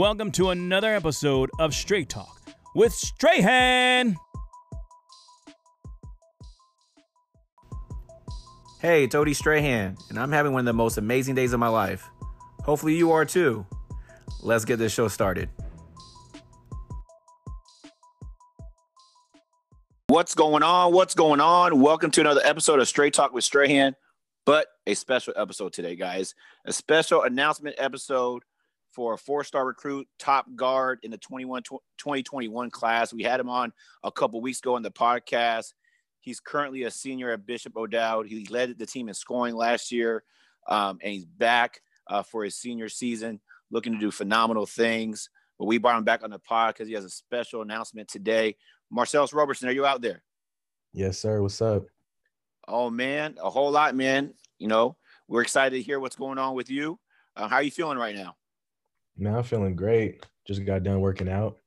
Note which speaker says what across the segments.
Speaker 1: Welcome to another episode of Straight Talk with Strayhand.
Speaker 2: Hey, it's Oddie Strayhand, and I'm having one of the most amazing days of my life. Hopefully, you are too. Let's get this show started. What's going on? What's going on? Welcome to another episode of Straight Talk with Strayhand, but a special episode today, guys. A special announcement episode for a four star recruit, top guard in the 21 2021 class. We had him on a couple weeks ago in the podcast. He's currently a senior at Bishop O'Dowd. He led the team in scoring last year, um, and he's back uh, for his senior season, looking to do phenomenal things. But we brought him back on the pod because he has a special announcement today. Marsalis Roberson, are you out there?
Speaker 3: Yes, sir. What's up?
Speaker 2: Oh man, a whole lot, man. You know, we're excited to hear what's going on with you. Uh, how are you feeling right now?
Speaker 3: Man, I'm feeling great. Just got done working out.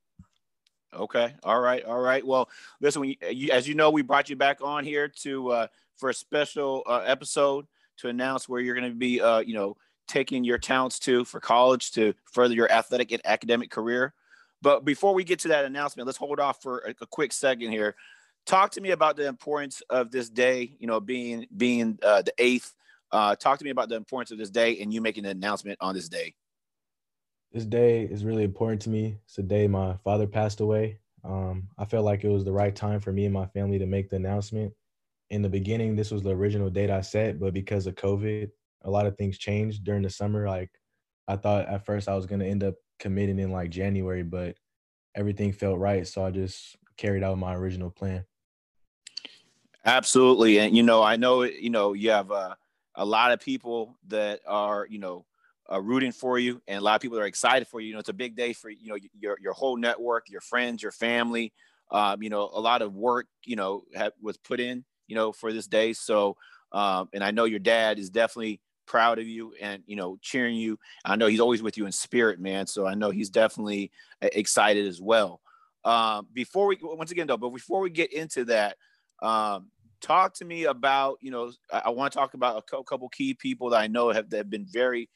Speaker 2: Okay. All right. All right. Well, listen, you, as you know, we brought you back on here to uh, for a special uh, episode to announce where you're going to be, uh, you know, taking your talents to for college to further your athletic and academic career. But before we get to that announcement, let's hold off for a, a quick second here. Talk to me about the importance of this day. You know, being being uh, the eighth. Uh, talk to me about the importance of this day and you making an announcement on this day
Speaker 3: this day is really important to me. It's the day my father passed away. Um, I felt like it was the right time for me and my family to make the announcement. In the beginning, this was the original date I set, but because of COVID, a lot of things changed during the summer. Like I thought at first I was gonna end up committing in like January, but everything felt right, so I just carried out my original plan.
Speaker 2: Absolutely, and you know, I know you know you have uh, a lot of people that are you know uh, rooting for you, and a lot of people are excited for you. You know, it's a big day for you know your your whole network, your friends, your family. Um, you know, a lot of work you know have, was put in you know for this day. So, um, and I know your dad is definitely proud of you and you know cheering you. I know he's always with you in spirit, man. So I know he's definitely uh, excited as well. Um, before we once again though, but before we get into that, um, talk to me about you know I, I want to talk about a couple key people that I know have that have been very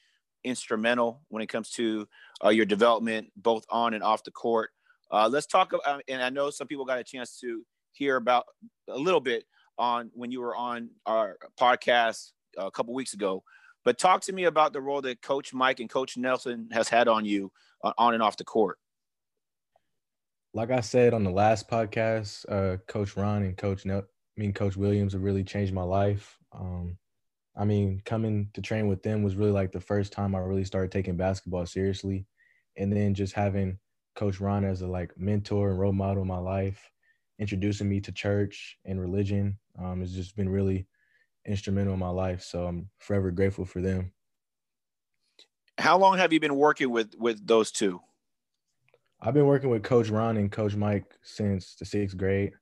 Speaker 2: instrumental when it comes to uh, your development, both on and off the court. Uh, let's talk about, and I know some people got a chance to hear about a little bit on when you were on our podcast a couple weeks ago. But talk to me about the role that Coach Mike and Coach Nelson has had on you uh, on and off the court.
Speaker 3: Like I said on the last podcast, uh, Coach Ron and Coach Nel- I mean Coach Williams have really changed my life. Um, I mean, coming to train with them was really like the first time I really started taking basketball seriously. And then just having Coach Ron as a like mentor and role model in my life, introducing me to church and religion, um, has just been really instrumental in my life. So I'm forever grateful for them.
Speaker 2: How long have you been working with with those two?
Speaker 3: I've been working with Coach Ron and Coach Mike since the sixth grade.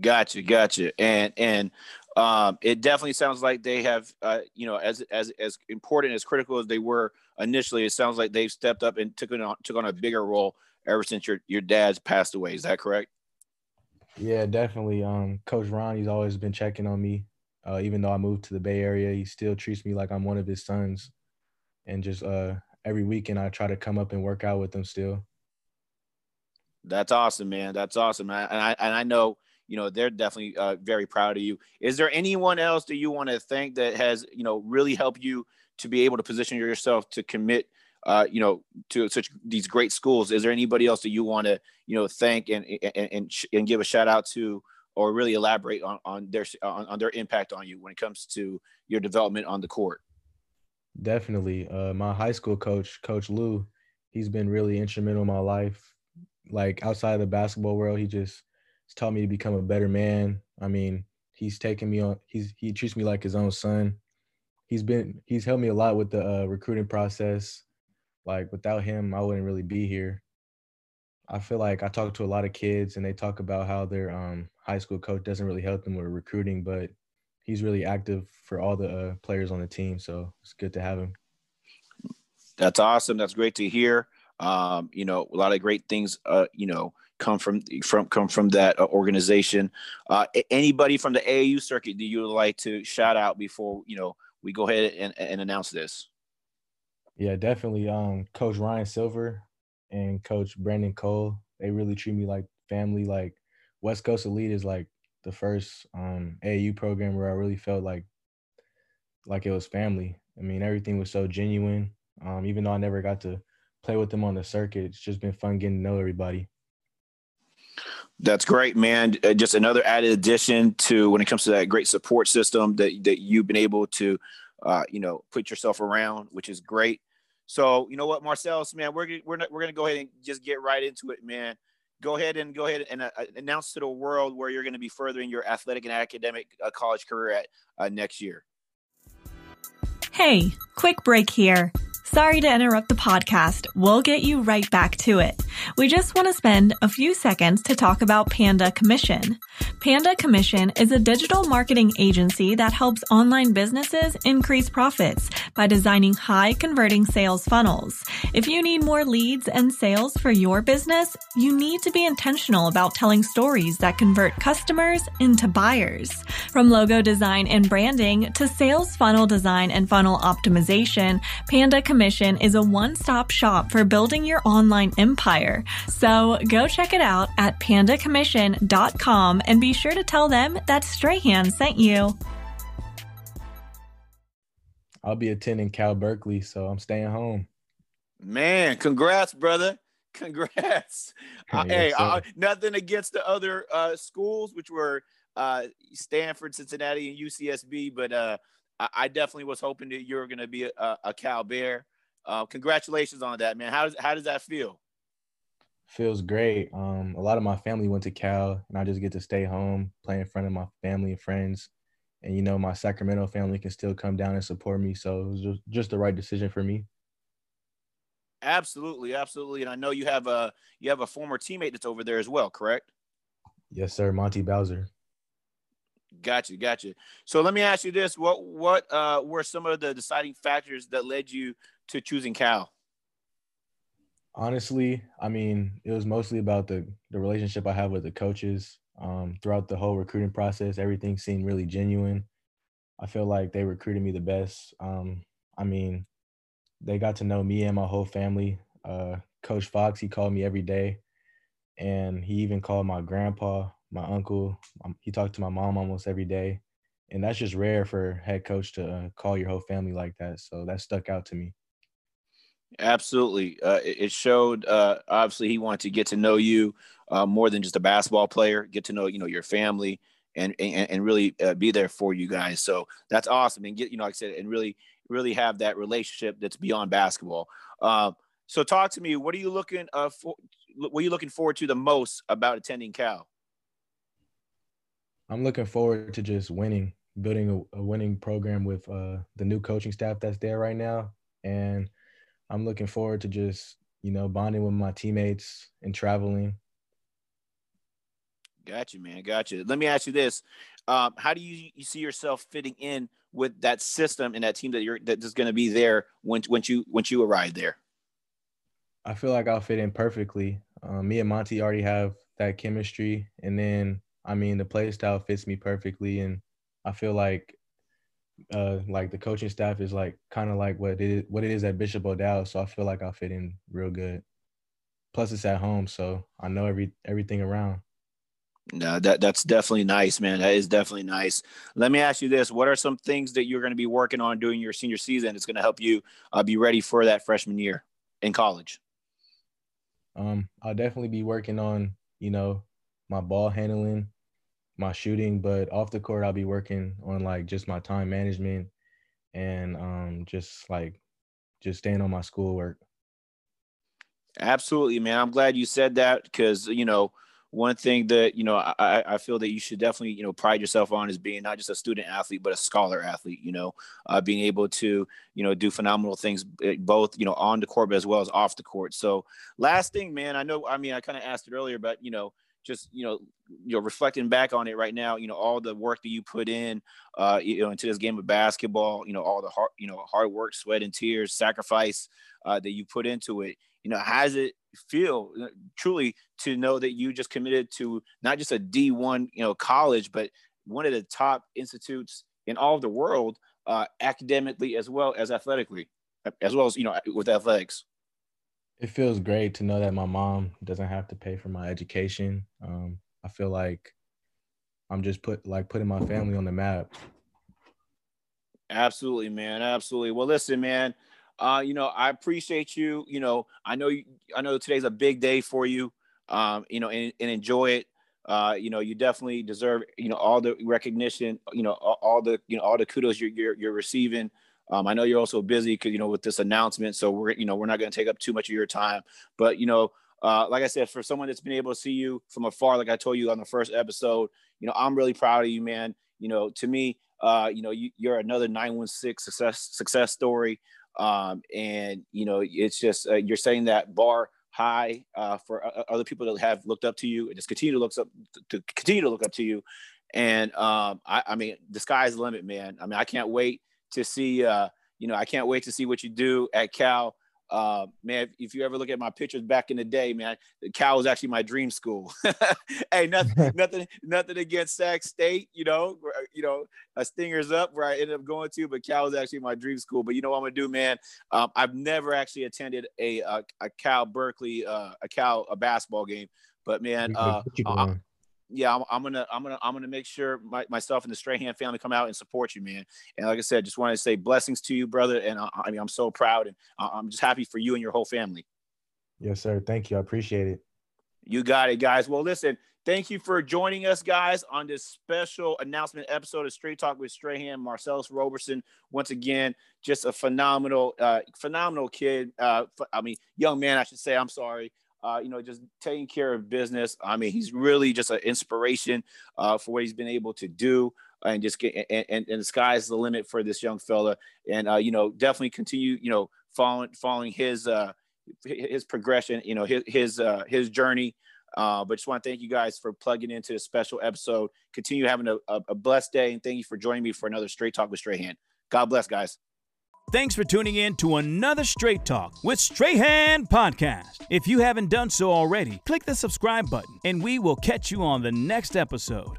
Speaker 2: Gotcha, gotcha. And and um, it definitely sounds like they have, uh, you know, as as as important as critical as they were initially, it sounds like they've stepped up and took on took on a bigger role ever since your your dad's passed away. Is that correct?
Speaker 3: Yeah, definitely. Um, Coach Ron, he's always been checking on me. Uh, even though I moved to the Bay Area, he still treats me like I'm one of his sons. And just uh, every weekend, I try to come up and work out with him still.
Speaker 2: That's awesome, man. That's awesome. And I, and I know you know they're definitely uh, very proud of you. Is there anyone else that you want to thank that has you know really helped you to be able to position yourself to commit uh, you know to such these great schools? Is there anybody else that you want to you know thank and and, and, and give a shout out to or really elaborate on, on their on, on their impact on you when it comes to your development on the court?
Speaker 3: Definitely. Uh, my high school coach coach lou he's been really instrumental in my life. Like outside of the basketball world he just He's taught me to become a better man. I mean, he's taken me on. He's he treats me like his own son. He's been he's helped me a lot with the uh, recruiting process. Like without him, I wouldn't really be here. I feel like I talk to a lot of kids and they talk about how their um, high school coach doesn't really help them with recruiting, but he's really active for all the uh, players on the team. So it's good to have him.
Speaker 2: That's awesome. That's great to hear. Um, you know, a lot of great things. Uh, you know, come from from come from that uh, organization. Uh, anybody from the AAU circuit do you like to shout out before you know we go ahead and, and announce this?
Speaker 3: Yeah, definitely. Um, Coach Ryan Silver and Coach Brandon Cole, they really treat me like family. Like West Coast Elite is like the first um AAU program where I really felt like like it was family. I mean, everything was so genuine. Um, even though I never got to play with them on the circuit, it's just been fun getting to know everybody.
Speaker 2: That's great, man. Uh, just another added addition to when it comes to that great support system that that you've been able to, uh, you know, put yourself around, which is great. So you know what, Marsalis, man, we're we're we're gonna go ahead and just get right into it, man. Go ahead and go ahead and uh, announce to the world where you're going to be furthering your athletic and academic uh, college career at uh, next year.
Speaker 4: Hey, quick break here. Sorry to interrupt the podcast. We'll get you right back to it. We just want to spend a few seconds to talk about Panda Commission. Panda Commission is a digital marketing agency that helps online businesses increase profits by designing high converting sales funnels. If you need more leads and sales for your business, you need to be intentional about telling stories that convert customers into buyers. From logo design and branding to sales funnel design and funnel optimization, Panda Commission Commission is a one stop shop for building your online empire. So go check it out at pandacommission.com and be sure to tell them that Strayhand sent you.
Speaker 3: I'll be attending Cal Berkeley, so I'm staying home.
Speaker 2: Man, congrats, brother. Congrats. uh, hey, uh, nothing against the other uh, schools, which were uh, Stanford, Cincinnati, and UCSB, but uh, I, I, definitely was hoping that you were going to be a, a Cal Bear. Uh, congratulations on that, man. How does how does that feel?
Speaker 3: Feels great. Um, a lot of my family went to Cal, and I just get to stay home, play in front of my family and friends, and you know my Sacramento family can still come down and support me. So it was just, just the right decision for me.
Speaker 2: Absolutely, absolutely. And I know you have a you have a former teammate that's over there as well, correct?
Speaker 3: Yes, sir. Monty Bowser.
Speaker 2: Gotcha, gotcha. So let me ask you this: what what uh, were some of the deciding factors that led you to choosing Cal?
Speaker 3: Honestly, I mean, it was mostly about the the relationship I have with the coaches. Um, throughout the whole recruiting process, everything seemed really genuine. I feel like they recruited me the best. Um, I mean, they got to know me and my whole family. Uh, Coach Fox, he called me every day, and he even called my grandpa, my uncle. Um, he talked to my mom almost every day, and that's just rare for head coach to uh, call your whole family like that. So that stuck out to me.
Speaker 2: Absolutely. Uh, it showed, uh, obviously, he wanted to get to know you uh, more than just a basketball player, get to know, you know, your family and, and, and really uh, be there for you guys. So that's awesome. And get, you know, like I said, and really, really have that relationship that's beyond basketball. So talk to me, what are you looking for? What are you looking forward to the most about attending Cal?
Speaker 3: I'm looking forward to just winning, building a, a winning program with uh, the new coaching staff that's there right now. And – I'm looking forward to just, you know, bonding with my teammates and traveling.
Speaker 2: Got you, man. Got you. Let me ask you this: um, How do you, you see yourself fitting in with that system and that team that you're that is going to be there when once you once you arrive there?
Speaker 3: I feel like I'll fit in perfectly. Um, me and Monty already have that chemistry, and then I mean the play style fits me perfectly, and I feel like uh like the coaching staff is like kind of like what it is what it is at Bishop O'Dowd. So I feel like I'll fit in real good. Plus it's at home, so I know every everything around.
Speaker 2: No, that that's definitely nice, man. That is definitely nice. Let me ask you this: What are some things that you're going to be working on during your senior season that's going to help you uh, be ready for that freshman year in college?
Speaker 3: Um, I'll definitely be working on, you know, my ball handling, my shooting, but off the court, I'll be working on like just my time management and um, just like just staying on my schoolwork.
Speaker 2: Absolutely, man. I'm glad you said that because you know one thing that you know I, I feel that you should definitely you know pride yourself on is being not just a student athlete but a scholar athlete. You know, uh, being able to you know do phenomenal things eh, both you know on the court as well as off the court. So last thing, man. I know. I mean, I kind of asked it earlier, but you know just you know you know reflecting back on it right now you know all the work that you put in uh you know into this game of basketball you know all the hard you know hard work sweat and tears sacrifice uh, that you put into it you know how does it feel uh, truly to know that you just committed to not just a d1 you know college but one of the top institutes in all of the world uh academically as well as athletically as well as you know with athletics?
Speaker 3: It feels great to know that my mom doesn't have to pay for my education. Um, I feel like I'm just put like putting my family on the map.
Speaker 2: Absolutely, man. Absolutely. Well, listen, man. Uh, you know, I appreciate you. You know, I know you, I know today's a big day for you. Um, you know, and, and enjoy it. Uh, you know, you definitely deserve, you know, all the recognition, you know, all, the, you know, all the kudos you're, you're, you're receiving. Um, I know you're also busy because, you know, with this announcement. So we're, you know, we're not going to take up too much of your time, but, you know, uh, like I said, for someone that's been able to see you from afar, like I told you on the first episode, you know, I'm really proud of you, man. You know, to me, uh, you know, you, are another 916 success success story. Um, and you know, it's just uh, you're saying that bar high uh, for other people that have looked up to you and just continue to look up to continue to look up to you. And um, I, I, mean, the sky's the limit, man. I mean, I can't wait to see. Uh, you know, I can't wait to see what you do at Cal. Uh, man, if, you ever look at my pictures back in the day, man, Cal was actually my dream school. hey, nothing, nothing, nothing against Sac State, you know, you know, a Stingers up where I ended up going to, but Cal was actually my dream school. But you know what I'm gonna do, man? Um, I've never actually attended a a, a Cal Berkeley, uh, a Cal a basketball game, but man, uh, yeah, I'm, I'm, gonna, I'm gonna, I'm gonna make sure my, myself and the Strayhand family come out and support you, man. And like I said, just wanted to say blessings to you, brother. And I, I mean, I'm so proud, and I'm just happy for you and your whole family.
Speaker 3: Yes, sir. Thank you. I appreciate it.
Speaker 2: You got it, guys. Well, listen, thank you for joining us, guys, on this special announcement episode of Straight Talk with Strayhand, Marsalis Roberson. Once again, just a phenomenal, uh, phenomenal kid. Uh, I mean, young man, I should say. I'm sorry uh, you know, just taking care of business. I mean, he's really just an inspiration uh, for what he's been able to do. And just get and, and, and the sky's the limit for this young fella. And uh, you know, definitely continue, you know, following following his uh, his progression, you know, his his uh, his journey. Uh, but just want to thank you guys for plugging into this special episode. Continue having a, a blessed day, and thank you for joining me for another Straight Talk with Strayhand. God bless, guys.
Speaker 1: Thanks for tuning in to another Straight Talk with Strayhand podcast. If you haven't done so already, click the subscribe button and we will catch you on the next episode.